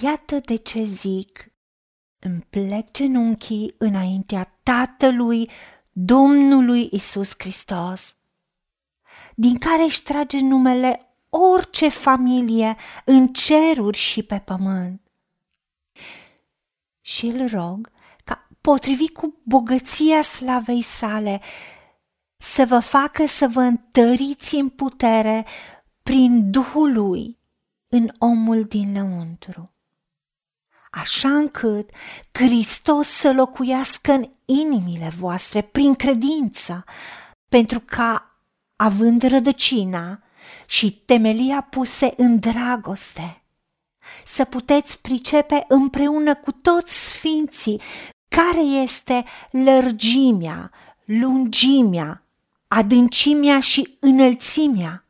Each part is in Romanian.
Iată de ce zic, îmi plec genunchii înaintea Tatălui Domnului Isus Hristos, din care își trage numele orice familie în ceruri și pe pământ. Și îl rog ca, potrivit cu bogăția slavei sale, să vă facă să vă întăriți în putere prin Duhul lui în omul dinăuntru așa încât Hristos să locuiască în inimile voastre prin credință, pentru ca, având rădăcina și temelia puse în dragoste, să puteți pricepe împreună cu toți sfinții care este lărgimea, lungimea, adâncimea și înălțimea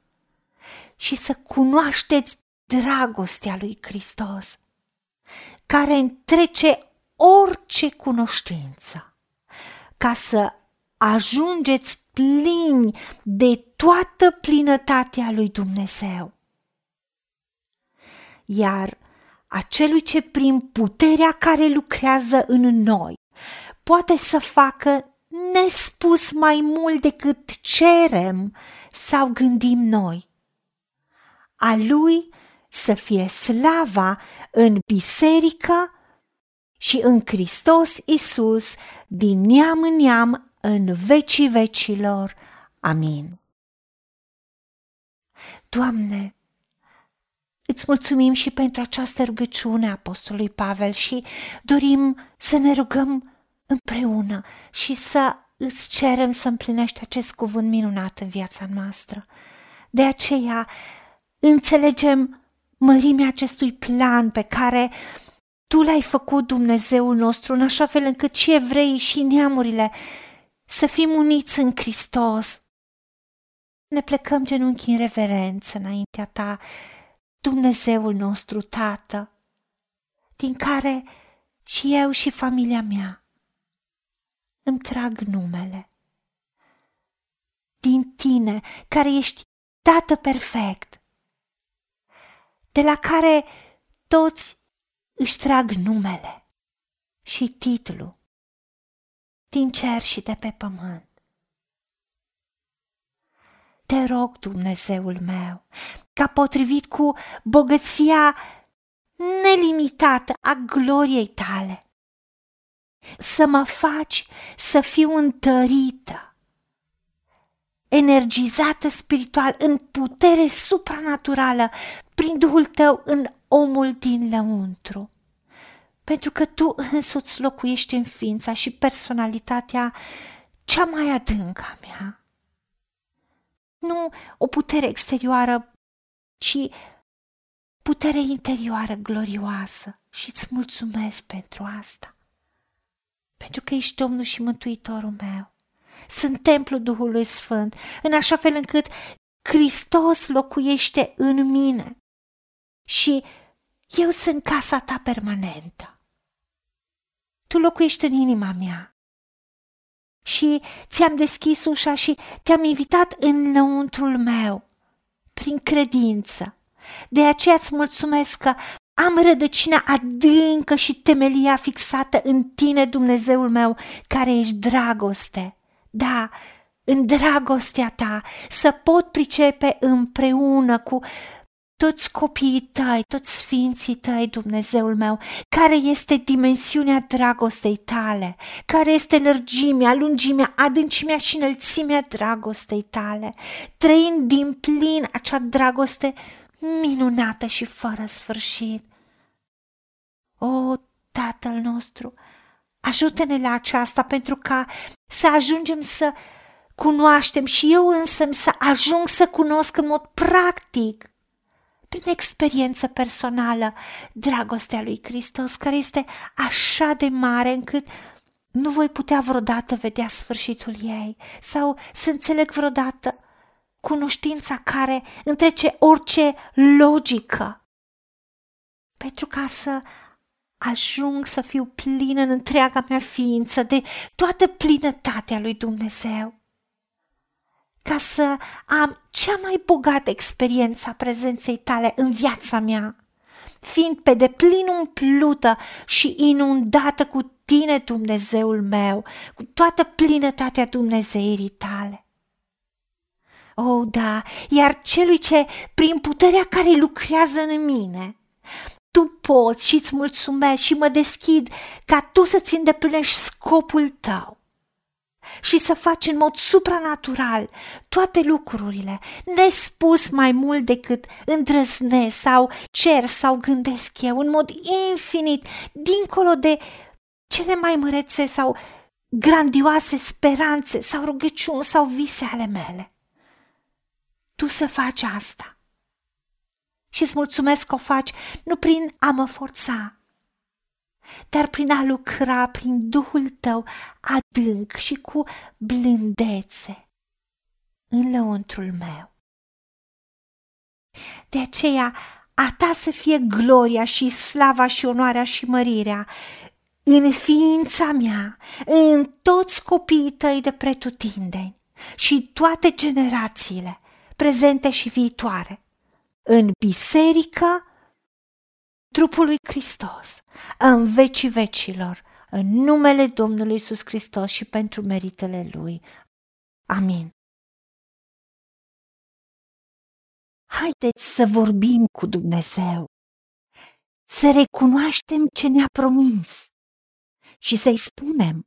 și să cunoașteți dragostea lui Hristos care întrece orice cunoștință, ca să ajungeți plini de toată plinătatea lui Dumnezeu. Iar acelui ce prin puterea care lucrează în noi poate să facă nespus mai mult decât cerem sau gândim noi. A lui să fie slava în biserică și în Hristos Isus din neam în neam în vecii vecilor. Amin. Doamne, îți mulțumim și pentru această rugăciune a Apostolului Pavel și dorim să ne rugăm împreună și să îți cerem să împlinești acest cuvânt minunat în viața noastră. De aceea înțelegem mărimea acestui plan pe care tu l-ai făcut, Dumnezeul nostru, în așa fel încât și evreii și neamurile să fim uniți în Hristos. Ne plecăm genunchi în reverență înaintea ta, Dumnezeul nostru, Tată, din care și eu și familia mea îmi trag numele. Din tine, care ești Tată perfect, de la care toți își trag numele și titlul din cer și de pe pământ. Te rog, Dumnezeul meu, ca potrivit cu bogăția nelimitată a gloriei tale, să mă faci să fiu întărită energizată spiritual, în putere supranaturală, prin Duhul tău în omul din lăuntru. Pentru că tu însuți locuiești în ființa și personalitatea cea mai adâncă a mea. Nu o putere exterioară, ci putere interioară glorioasă și îți mulțumesc pentru asta. Pentru că ești Domnul și Mântuitorul meu sunt templul Duhului Sfânt, în așa fel încât Hristos locuiește în mine și eu sunt casa ta permanentă. Tu locuiești în inima mea și ți-am deschis ușa și te-am invitat înăuntrul meu, prin credință. De aceea îți mulțumesc că am rădăcina adâncă și temelia fixată în tine, Dumnezeul meu, care ești dragoste da, în dragostea ta, să pot pricepe împreună cu toți copiii tăi, toți sfinții tăi, Dumnezeul meu, care este dimensiunea dragostei tale, care este lărgimea, lungimea, adâncimea și înălțimea dragostei tale, trăind din plin acea dragoste minunată și fără sfârșit. O, Tatăl nostru, Ajută-ne la aceasta pentru ca să ajungem să cunoaștem și eu însă să ajung să cunosc în mod practic, prin experiență personală, dragostea lui Hristos, care este așa de mare încât nu voi putea vreodată vedea sfârșitul ei sau să înțeleg vreodată cunoștința care întrece orice logică. Pentru ca să ajung să fiu plină în întreaga mea ființă de toată plinătatea lui Dumnezeu. Ca să am cea mai bogată experiență a prezenței tale în viața mea, fiind pe deplin umplută și inundată cu tine, Dumnezeul meu, cu toată plinătatea Dumnezeirii tale. Oh, da, iar celui ce, prin puterea care lucrează în mine, tu poți și îți mulțumesc și mă deschid ca tu să-ți îndeplinești scopul tău și să faci în mod supranatural toate lucrurile, nespus mai mult decât îndrăznesc sau cer sau gândesc eu, în mod infinit, dincolo de cele mai mărețe sau grandioase speranțe sau rugăciuni sau vise ale mele. Tu să faci asta. Și îți mulțumesc că o faci nu prin a mă forța, dar prin a lucra prin Duhul tău adânc și cu blândețe în lăuntrul meu. De aceea, a ta să fie gloria și slava și onoarea și mărirea în ființa mea, în toți copiii tăi de pretutindeni și toate generațiile, prezente și viitoare, în biserică, trupul lui Hristos, în vecii vecilor, în numele Domnului Iisus Hristos și pentru meritele Lui. Amin. Haideți să vorbim cu Dumnezeu, să recunoaștem ce ne-a promis și să-i spunem,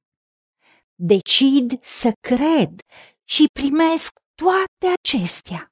decid să cred și primesc toate acestea.